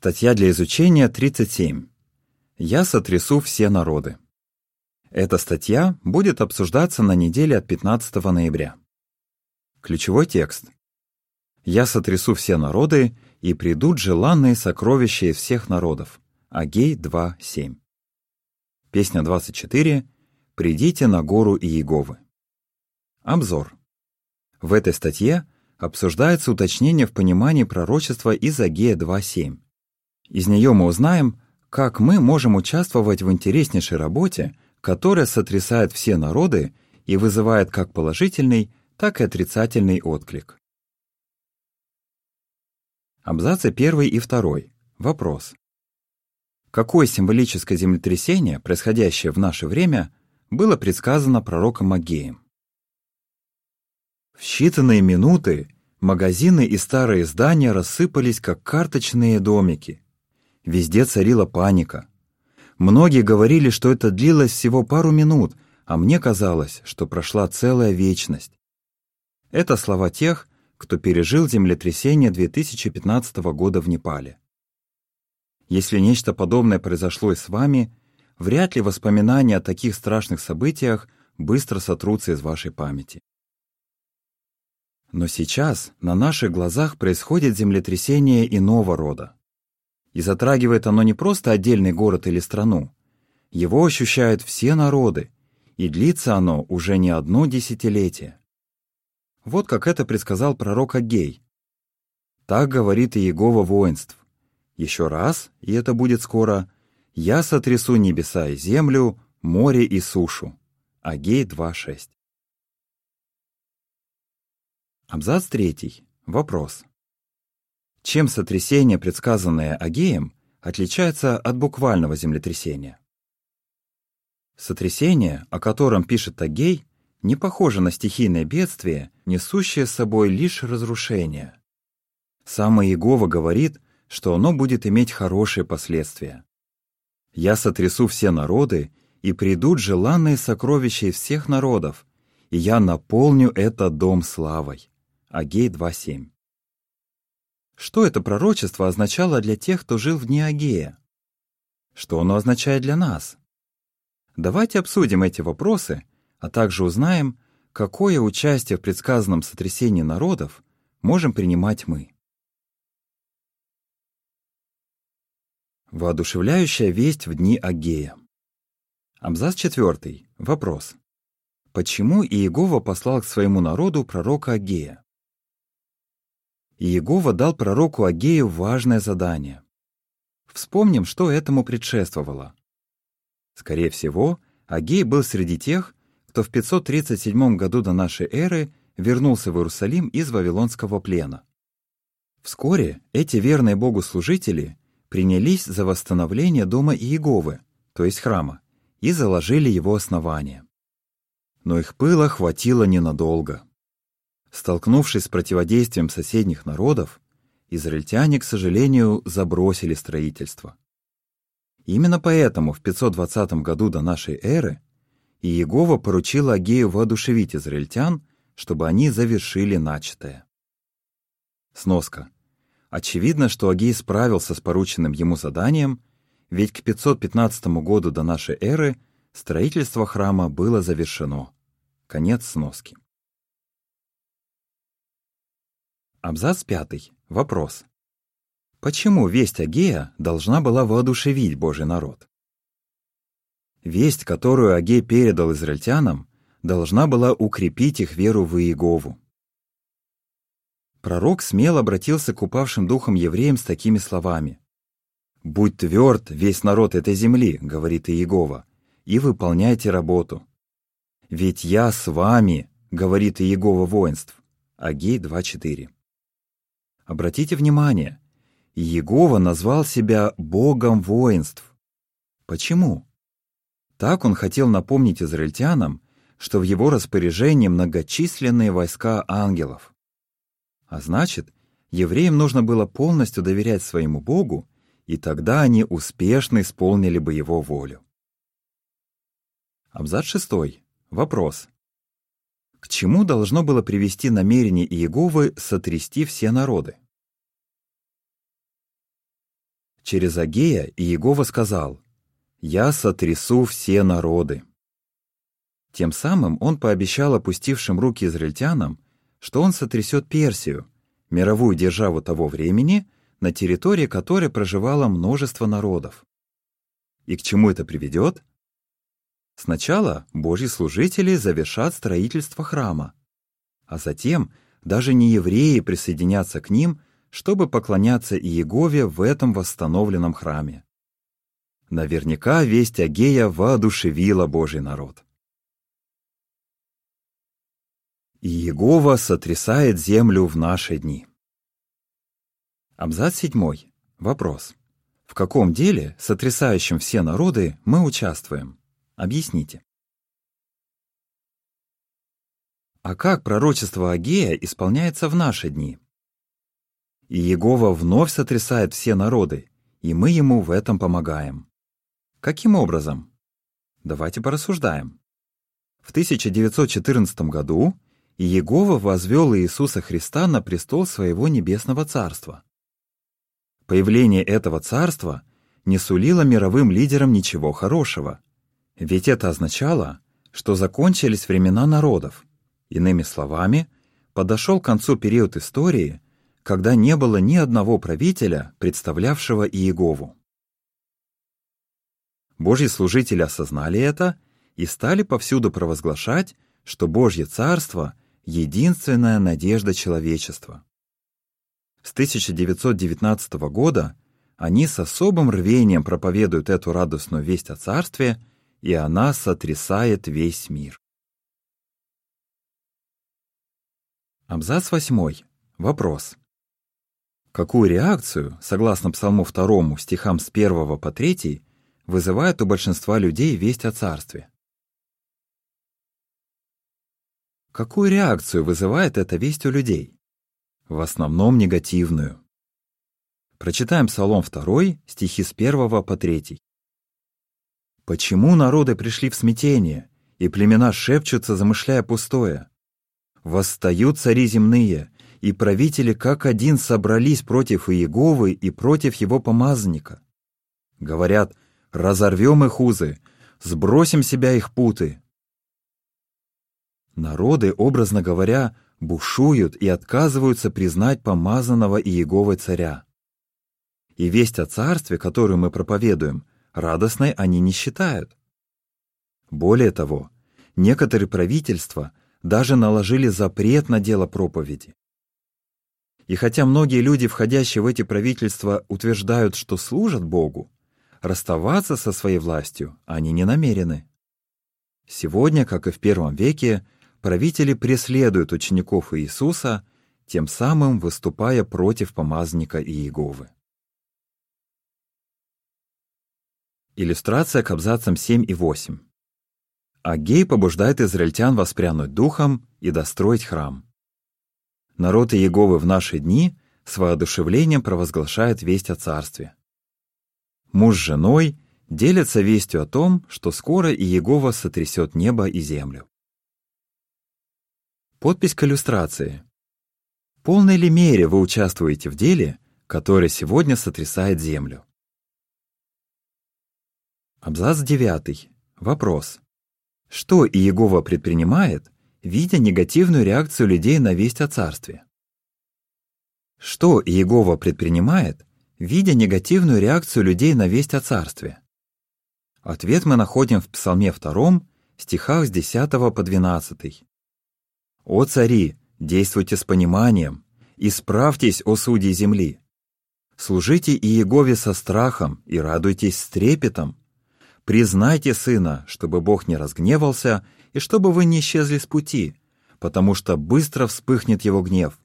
Статья для изучения 37. Я сотрясу все народы. Эта статья будет обсуждаться на неделе от 15 ноября. Ключевой текст. Я сотрясу все народы, и придут желанные сокровища из всех народов. Агей 2.7. Песня 24. Придите на гору Иеговы. Обзор. В этой статье обсуждается уточнение в понимании пророчества из Агея 2.7. Из нее мы узнаем, как мы можем участвовать в интереснейшей работе, которая сотрясает все народы и вызывает как положительный, так и отрицательный отклик. Абзацы 1 и 2. Вопрос. Какое символическое землетрясение, происходящее в наше время, было предсказано пророком Агеем? В считанные минуты магазины и старые здания рассыпались, как карточные домики, Везде царила паника. Многие говорили, что это длилось всего пару минут, а мне казалось, что прошла целая вечность. Это слова тех, кто пережил землетрясение 2015 года в Непале. Если нечто подобное произошло и с вами, вряд ли воспоминания о таких страшных событиях быстро сотрутся из вашей памяти. Но сейчас на наших глазах происходит землетрясение иного рода. И затрагивает оно не просто отдельный город или страну. Его ощущают все народы, и длится оно уже не одно десятилетие. Вот как это предсказал пророк Агей. Так говорит и Иегова воинств. Еще раз, и это будет скоро, я сотрясу небеса и землю, море и сушу. Агей 2.6. Абзац третий. Вопрос. Чем сотрясение, предсказанное Агеем, отличается от буквального землетрясения? Сотрясение, о котором пишет Агей, не похоже на стихийное бедствие, несущее с собой лишь разрушение. Сам Иегова говорит, что оно будет иметь хорошие последствия. «Я сотрясу все народы, и придут желанные сокровища из всех народов, и я наполню этот дом славой». Агей 2.7 что это пророчество означало для тех, кто жил в дни Агея? Что оно означает для нас? Давайте обсудим эти вопросы, а также узнаем, какое участие в предсказанном сотрясении народов можем принимать мы. Воодушевляющая весть в дни Агея. Абзац 4. Вопрос. Почему Иегова послал к своему народу пророка Агея? И Иегова дал пророку Агею важное задание. Вспомним, что этому предшествовало. Скорее всего, Агей был среди тех, кто в 537 году до нашей эры вернулся в Иерусалим из Вавилонского плена. Вскоре эти верные Богу служители принялись за восстановление дома Иеговы, то есть храма, и заложили его основание. Но их пыла хватило ненадолго. Столкнувшись с противодействием соседних народов, израильтяне, к сожалению, забросили строительство. Именно поэтому в 520 году до нашей эры Иегова поручил Агею воодушевить израильтян, чтобы они завершили начатое. Сноска. Очевидно, что Агей справился с порученным ему заданием, ведь к 515 году до нашей эры строительство храма было завершено. Конец сноски. Абзац пятый. Вопрос. Почему весть Агея должна была воодушевить Божий народ? Весть, которую Агей передал израильтянам, должна была укрепить их веру в Иегову. Пророк смело обратился к упавшим духом евреям с такими словами. «Будь тверд, весь народ этой земли, — говорит Иегова, — и выполняйте работу. Ведь я с вами, — говорит Иегова воинств». Агей 2.4. Обратите внимание, Иегова назвал себя Богом воинств. Почему? Так он хотел напомнить израильтянам, что в его распоряжении многочисленные войска ангелов. А значит, евреям нужно было полностью доверять своему Богу, и тогда они успешно исполнили бы его волю. Абзац 6. Вопрос. К чему должно было привести намерение Иеговы сотрясти все народы? через Агея Иегова сказал «Я сотрясу все народы». Тем самым он пообещал опустившим руки израильтянам, что он сотрясет Персию, мировую державу того времени, на территории которой проживало множество народов. И к чему это приведет? Сначала Божьи служители завершат строительство храма, а затем даже не евреи присоединятся к ним, чтобы поклоняться Иегове в этом восстановленном храме. Наверняка весть Агея воодушевила Божий народ. Иегова сотрясает землю в наши дни. Абзац 7. Вопрос. В каком деле, сотрясающем все народы, мы участвуем? Объясните. А как пророчество Агея исполняется в наши дни? И Иегова вновь сотрясает все народы, и мы ему в этом помогаем. Каким образом? Давайте порассуждаем. В 1914 году Иегова возвел Иисуса Христа на престол своего небесного царства. Появление этого царства не сулило мировым лидерам ничего хорошего, ведь это означало, что закончились времена народов. Иными словами, подошел к концу период истории, когда не было ни одного правителя, представлявшего Иегову. Божьи служители осознали это и стали повсюду провозглашать, что Божье царство — единственная надежда человечества. С 1919 года они с особым рвением проповедуют эту радостную весть о царстве, и она сотрясает весь мир. Абзац 8. Вопрос. Какую реакцию, согласно Псалму 2 стихам с 1 по 3, вызывает у большинства людей весть о царстве? Какую реакцию вызывает эта весть у людей? В основном негативную. Прочитаем Псалом 2, стихи с 1 по 3. «Почему народы пришли в смятение, и племена шепчутся, замышляя пустое? Восстают цари земные, и правители как один собрались против Иеговы и против его помазанника. Говорят, разорвем их узы, сбросим себя их путы, Народы, образно говоря, бушуют и отказываются признать помазанного Иеговы царя. И весть о царстве, которую мы проповедуем, радостной они не считают. Более того, некоторые правительства даже наложили запрет на дело проповеди. И хотя многие люди, входящие в эти правительства, утверждают, что служат Богу, расставаться со своей властью они не намерены. Сегодня, как и в первом веке, правители преследуют учеников Иисуса, тем самым выступая против помазника Иеговы. Иллюстрация к абзацам 7 и 8. Агей побуждает израильтян воспрянуть духом и достроить храм. Народ Иеговы в наши дни с воодушевлением провозглашает весть о царстве. Муж с женой делятся вестью о том, что скоро Иегова сотрясет небо и землю. Подпись к иллюстрации. В полной ли мере вы участвуете в деле, которое сегодня сотрясает Землю? Абзац 9. Вопрос. Что Иегова предпринимает, видя негативную реакцию людей на весть о царстве? Что Иегова предпринимает, видя негативную реакцию людей на весть о царстве? Ответ мы находим в Псалме 2, стихах с 10 по 12. «О цари, действуйте с пониманием, исправьтесь, о судьи земли. Служите Иегове со страхом и радуйтесь с трепетом. Признайте сына, чтобы Бог не разгневался и чтобы вы не исчезли с пути, потому что быстро вспыхнет его гнев.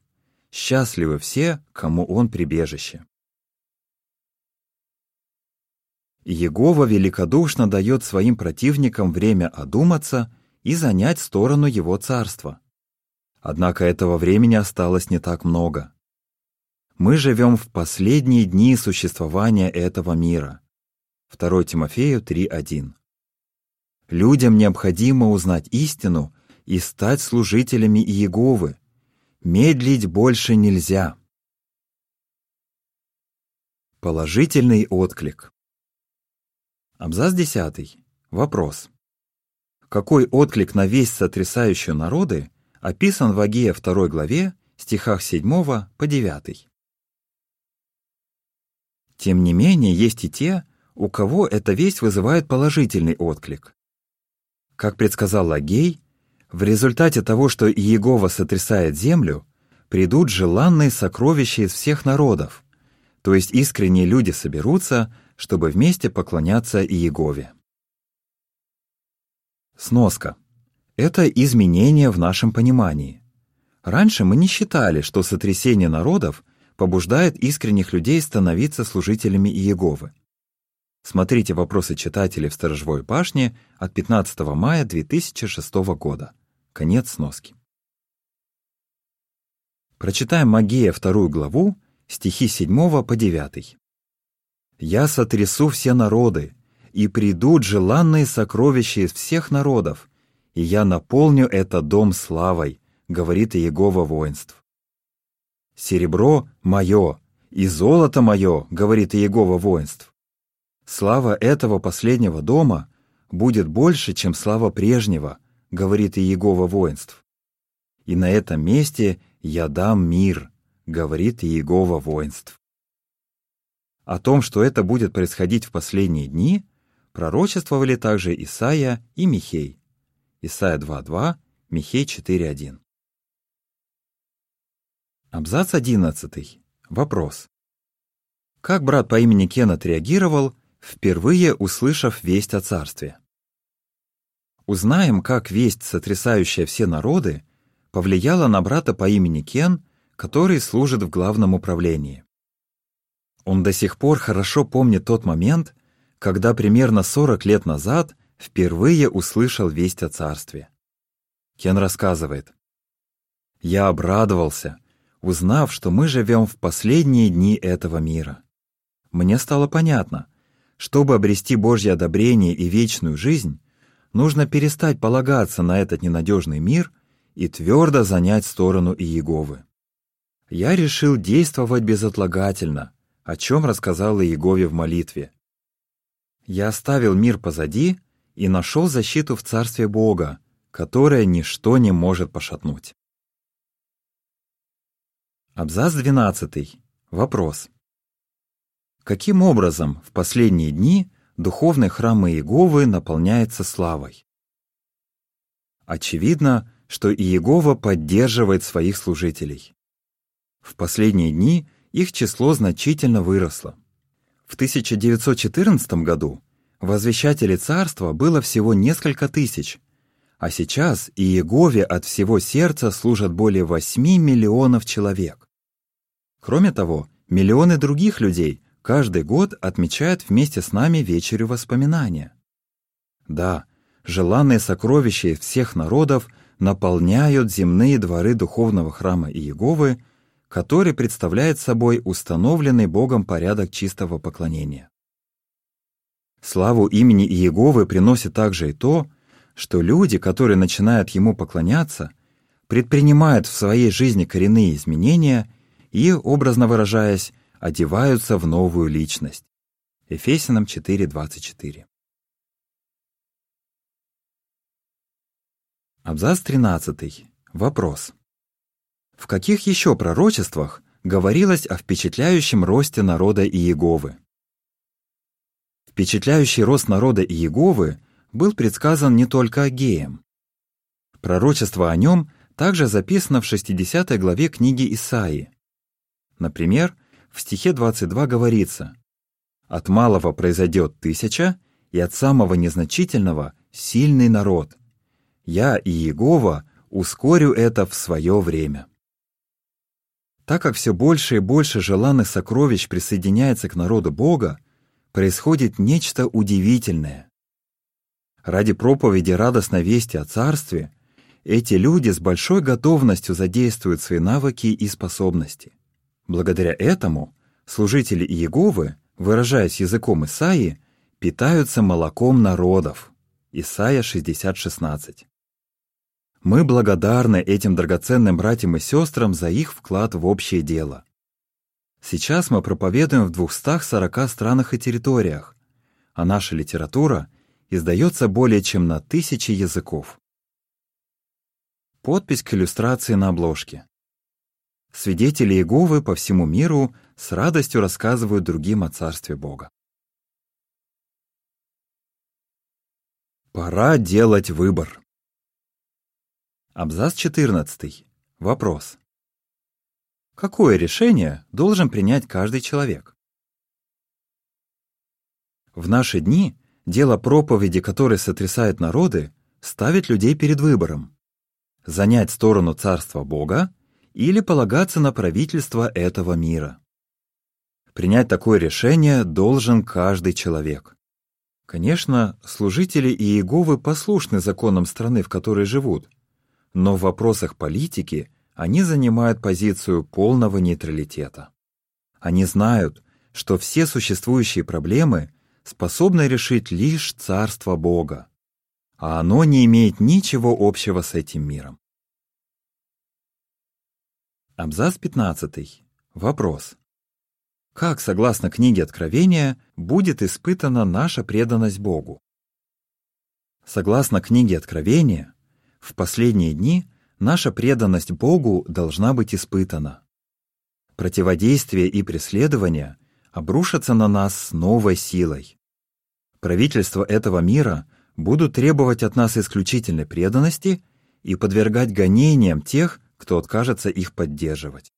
Счастливы все, кому он прибежище». Иегова великодушно дает своим противникам время одуматься и занять сторону его царства. Однако этого времени осталось не так много. Мы живем в последние дни существования этого мира. 2 Тимофею 3.1. Людям необходимо узнать истину и стать служителями Иеговы. Медлить больше нельзя. Положительный отклик. Абзац 10. Вопрос. Какой отклик на весть, сотрясающую народы, описан в Агея 2 главе, стихах 7 по 9? Тем не менее, есть и те, у кого эта весть вызывает положительный отклик. Как предсказал Агей, в результате того, что Иегова сотрясает землю, придут желанные сокровища из всех народов, то есть искренние люди соберутся, чтобы вместе поклоняться Иегове. Сноска. Это изменение в нашем понимании. Раньше мы не считали, что сотрясение народов побуждает искренних людей становиться служителями Иеговы. Смотрите вопросы читателей в Сторожевой башне от 15 мая 2006 года. Конец сноски. Прочитаем Магея вторую главу, стихи 7 по 9. «Я сотрясу все народы, и придут желанные сокровища из всех народов, и я наполню этот дом славой», говорит Иегова воинств. «Серебро мое, и золото мое», говорит Иегова воинств. Слава этого последнего дома будет больше, чем слава прежнего, говорит Иегова воинств. И на этом месте я дам мир, говорит Иегова воинств. О том, что это будет происходить в последние дни, пророчествовали также Исаия и Михей. Исаия 2.2, Михей 4.1. Абзац 11. Вопрос. Как брат по имени Кен отреагировал, впервые услышав весть о царстве. Узнаем, как весть, сотрясающая все народы, повлияла на брата по имени Кен, который служит в главном управлении. Он до сих пор хорошо помнит тот момент, когда примерно 40 лет назад впервые услышал весть о царстве. Кен рассказывает. «Я обрадовался, узнав, что мы живем в последние дни этого мира. Мне стало понятно, чтобы обрести Божье одобрение и вечную жизнь, нужно перестать полагаться на этот ненадежный мир и твердо занять сторону Иеговы. Я решил действовать безотлагательно, о чем рассказал Иегове в молитве. Я оставил мир позади и нашел защиту в Царстве Бога, которое ничто не может пошатнуть. Абзац 12. Вопрос. Каким образом в последние дни духовный храм Иеговы наполняется славой? Очевидно, что Иегова поддерживает своих служителей. В последние дни их число значительно выросло. В 1914 году возвещателей царства было всего несколько тысяч, а сейчас Иегове от всего сердца служат более 8 миллионов человек. Кроме того, миллионы других людей каждый год отмечают вместе с нами вечерю воспоминания. Да, желанные сокровища всех народов наполняют земные дворы духовного храма Иеговы, который представляет собой установленный Богом порядок чистого поклонения. Славу имени Иеговы приносит также и то, что люди, которые начинают ему поклоняться, предпринимают в своей жизни коренные изменения и, образно выражаясь, одеваются в новую личность. Ефесянам 4.24. Абзац 13. Вопрос. В каких еще пророчествах говорилось о впечатляющем росте народа Иеговы? Впечатляющий рост народа Иеговы был предсказан не только Агеем. Пророчество о нем также записано в 60 главе книги Исаии. Например, в стихе 22 говорится «От малого произойдет тысяча, и от самого незначительного — сильный народ. Я и Иегова ускорю это в свое время». Так как все больше и больше желанных сокровищ присоединяется к народу Бога, происходит нечто удивительное. Ради проповеди радостной вести о Царстве эти люди с большой готовностью задействуют свои навыки и способности. Благодаря этому служители Иеговы, выражаясь языком Исаии, питаются молоком народов. Исайя 60.16. Мы благодарны этим драгоценным братьям и сестрам за их вклад в общее дело. Сейчас мы проповедуем в 240 странах и территориях, а наша литература издается более чем на тысячи языков. Подпись к иллюстрации на обложке. Свидетели Иеговы по всему миру с радостью рассказывают другим о Царстве Бога. Пора делать выбор. Абзац 14. Вопрос. Какое решение должен принять каждый человек? В наши дни дело проповеди, которое сотрясает народы, ставит людей перед выбором. Занять сторону Царства Бога или полагаться на правительство этого мира. Принять такое решение должен каждый человек. Конечно, служители Иеговы послушны законам страны, в которой живут, но в вопросах политики они занимают позицию полного нейтралитета. Они знают, что все существующие проблемы способны решить лишь Царство Бога, а оно не имеет ничего общего с этим миром. Абзац 15. Вопрос. Как, согласно книге Откровения, будет испытана наша преданность Богу? Согласно книге Откровения, в последние дни наша преданность Богу должна быть испытана. Противодействие и преследование обрушатся на нас с новой силой. Правительства этого мира будут требовать от нас исключительной преданности и подвергать гонениям тех, кто откажется их поддерживать.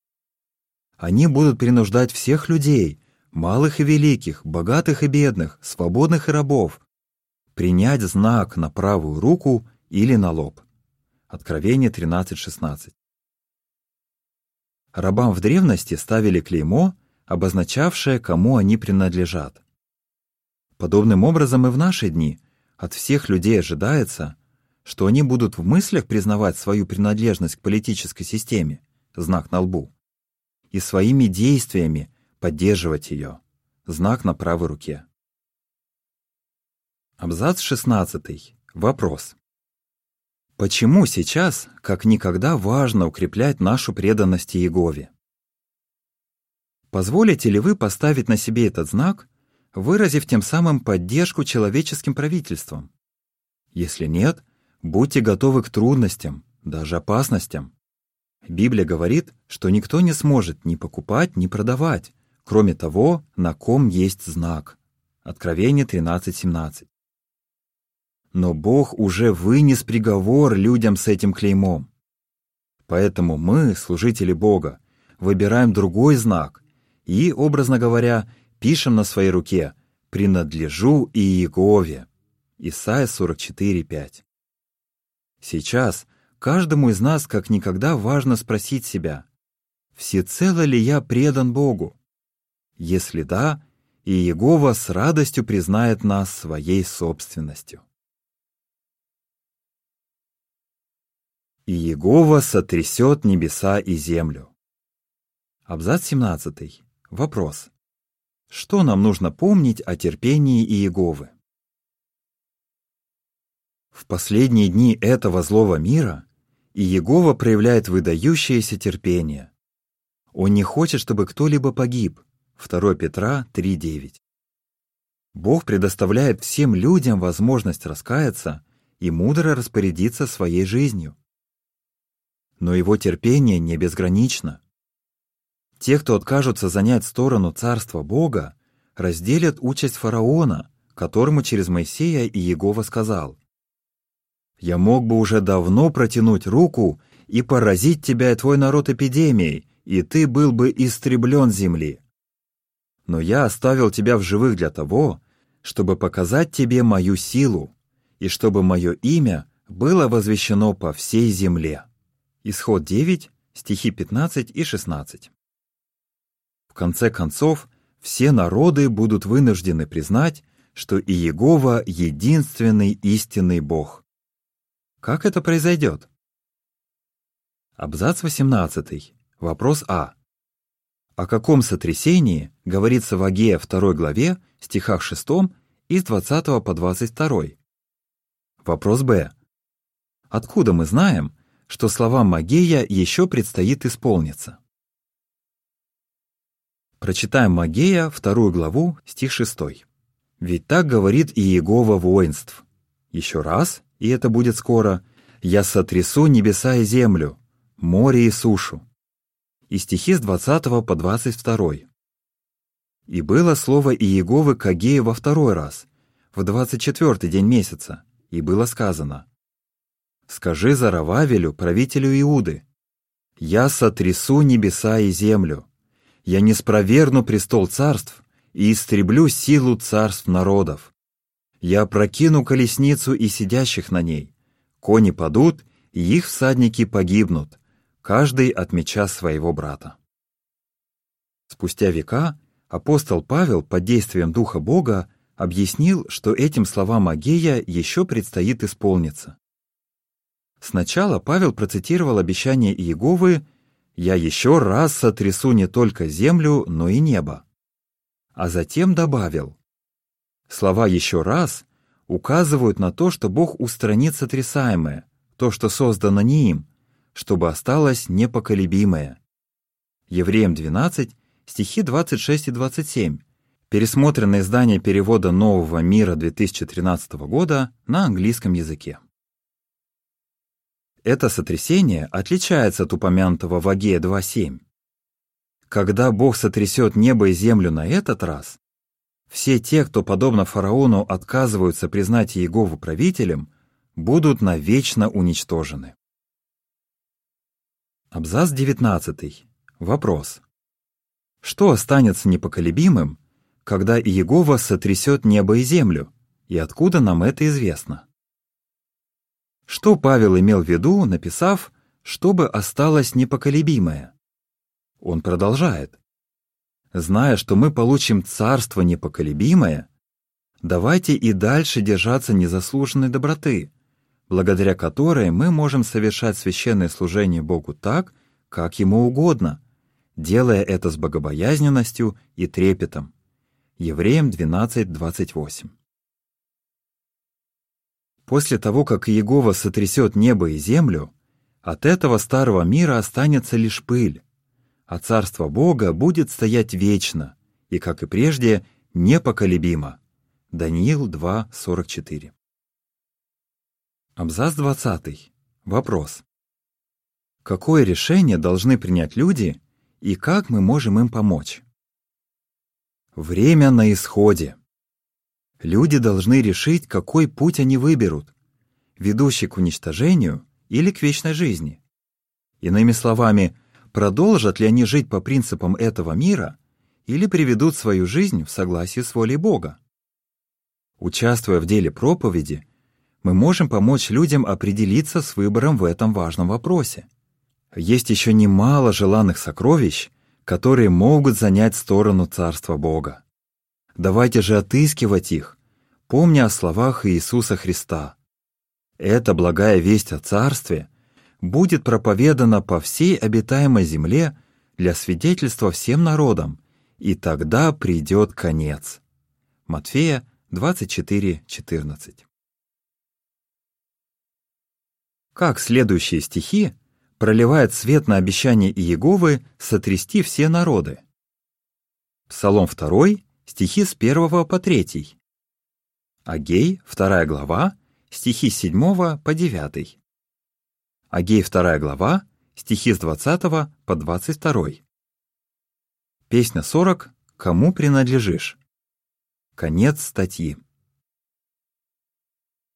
Они будут принуждать всех людей, малых и великих, богатых и бедных, свободных и рабов, принять знак на правую руку или на лоб. Откровение 13.16. Рабам в древности ставили клеймо, обозначавшее, кому они принадлежат. Подобным образом и в наши дни от всех людей ожидается, что они будут в мыслях признавать свою принадлежность к политической системе, знак на лбу, и своими действиями поддерживать ее, знак на правой руке. Абзац 16. Вопрос. Почему сейчас, как никогда, важно укреплять нашу преданность Иегове? Позволите ли вы поставить на себе этот знак, выразив тем самым поддержку человеческим правительствам? Если нет, Будьте готовы к трудностям, даже опасностям. Библия говорит, что никто не сможет ни покупать, ни продавать, кроме того, на ком есть знак. Откровение 13.17. Но Бог уже вынес приговор людям с этим клеймом. Поэтому мы, служители Бога, выбираем другой знак и, образно говоря, пишем на своей руке «Принадлежу Иегове». Исайя 44.5. Сейчас каждому из нас как никогда важно спросить себя, всецело ли я предан Богу? Если да, и Иегова с радостью признает нас своей собственностью. И Иегова сотрясет небеса и землю. Абзац 17. Вопрос. Что нам нужно помнить о терпении Иеговы? В последние дни этого злого мира Иегова проявляет выдающееся терпение. Он не хочет, чтобы кто-либо погиб. 2 Петра 3.9. Бог предоставляет всем людям возможность раскаяться и мудро распорядиться своей жизнью. Но его терпение не безгранично. Те, кто откажутся занять сторону царства Бога, разделят участь фараона, которому через Моисея и Иегова сказал я мог бы уже давно протянуть руку и поразить тебя и твой народ эпидемией, и ты был бы истреблен земли. Но я оставил тебя в живых для того, чтобы показать тебе мою силу, и чтобы мое имя было возвещено по всей земле. Исход 9, стихи 15 и 16. В конце концов, все народы будут вынуждены признать, что Иегова — единственный истинный Бог. Как это произойдет? Абзац 18. Вопрос А. О каком сотрясении говорится в Агея 2 главе, стихах 6 и с 20 по 22? Вопрос Б. Откуда мы знаем, что словам Магея еще предстоит исполниться? Прочитаем Магея, вторую главу, стих 6. «Ведь так говорит и Иегова воинств. Еще раз, и это будет скоро, я сотрясу небеса и землю, море и сушу». И стихи с 20 по 22. «И было слово Иеговы к Агею во второй раз, в 24 день месяца, и было сказано, «Скажи Зарававелю, правителю Иуды, я сотрясу небеса и землю, я не спроверну престол царств и истреблю силу царств народов. Я прокину колесницу и сидящих на ней. Кони падут, и их всадники погибнут, каждый от меча своего брата. Спустя века апостол Павел под действием Духа Бога объяснил, что этим словам Агея еще предстоит исполниться. Сначала Павел процитировал обещание Иеговы я еще раз сотрясу не только землю, но и небо. А затем добавил. Слова «еще раз» указывают на то, что Бог устранит сотрясаемое, то, что создано не им, чтобы осталось непоколебимое. Евреям 12, стихи 26 и 27, пересмотренное издание перевода Нового мира 2013 года на английском языке. Это сотрясение отличается от упомянутого в Агея 2.7. Когда Бог сотрясет небо и землю на этот раз, все те, кто, подобно фараону, отказываются признать Иегову правителем, будут навечно уничтожены. Абзац 19. Вопрос. Что останется непоколебимым, когда Иегова сотрясет небо и землю, и откуда нам это известно? Что Павел имел в виду, написав, чтобы осталось непоколебимое? Он продолжает. Зная, что мы получим царство непоколебимое, давайте и дальше держаться незаслуженной доброты, благодаря которой мы можем совершать священное служение Богу так, как Ему угодно, делая это с богобоязненностью и трепетом. Евреям 12.28 После того, как Иегова сотрясет небо и землю, от этого старого мира останется лишь пыль, а царство Бога будет стоять вечно и, как и прежде, непоколебимо. Даниил 2.44 Абзац 20. Вопрос. Какое решение должны принять люди и как мы можем им помочь? Время на исходе. Люди должны решить, какой путь они выберут, ведущий к уничтожению или к вечной жизни. Иными словами, продолжат ли они жить по принципам этого мира или приведут свою жизнь в согласии с волей Бога. Участвуя в деле проповеди, мы можем помочь людям определиться с выбором в этом важном вопросе. Есть еще немало желанных сокровищ, которые могут занять сторону Царства Бога. Давайте же отыскивать их, помня о словах Иисуса Христа. Эта благая весть о Царстве будет проповедана по всей обитаемой земле для свидетельства всем народам, и тогда придет конец. Матфея 24:14. Как следующие стихи проливает свет на обещание Иеговы сотрясти все народы? Псалом 2, стихи с 1 по 3. Агей, 2 глава, стихи с 7 по 9. Агей, 2 глава, стихи с 20 по 22. Песня 40 «Кому принадлежишь?» Конец статьи.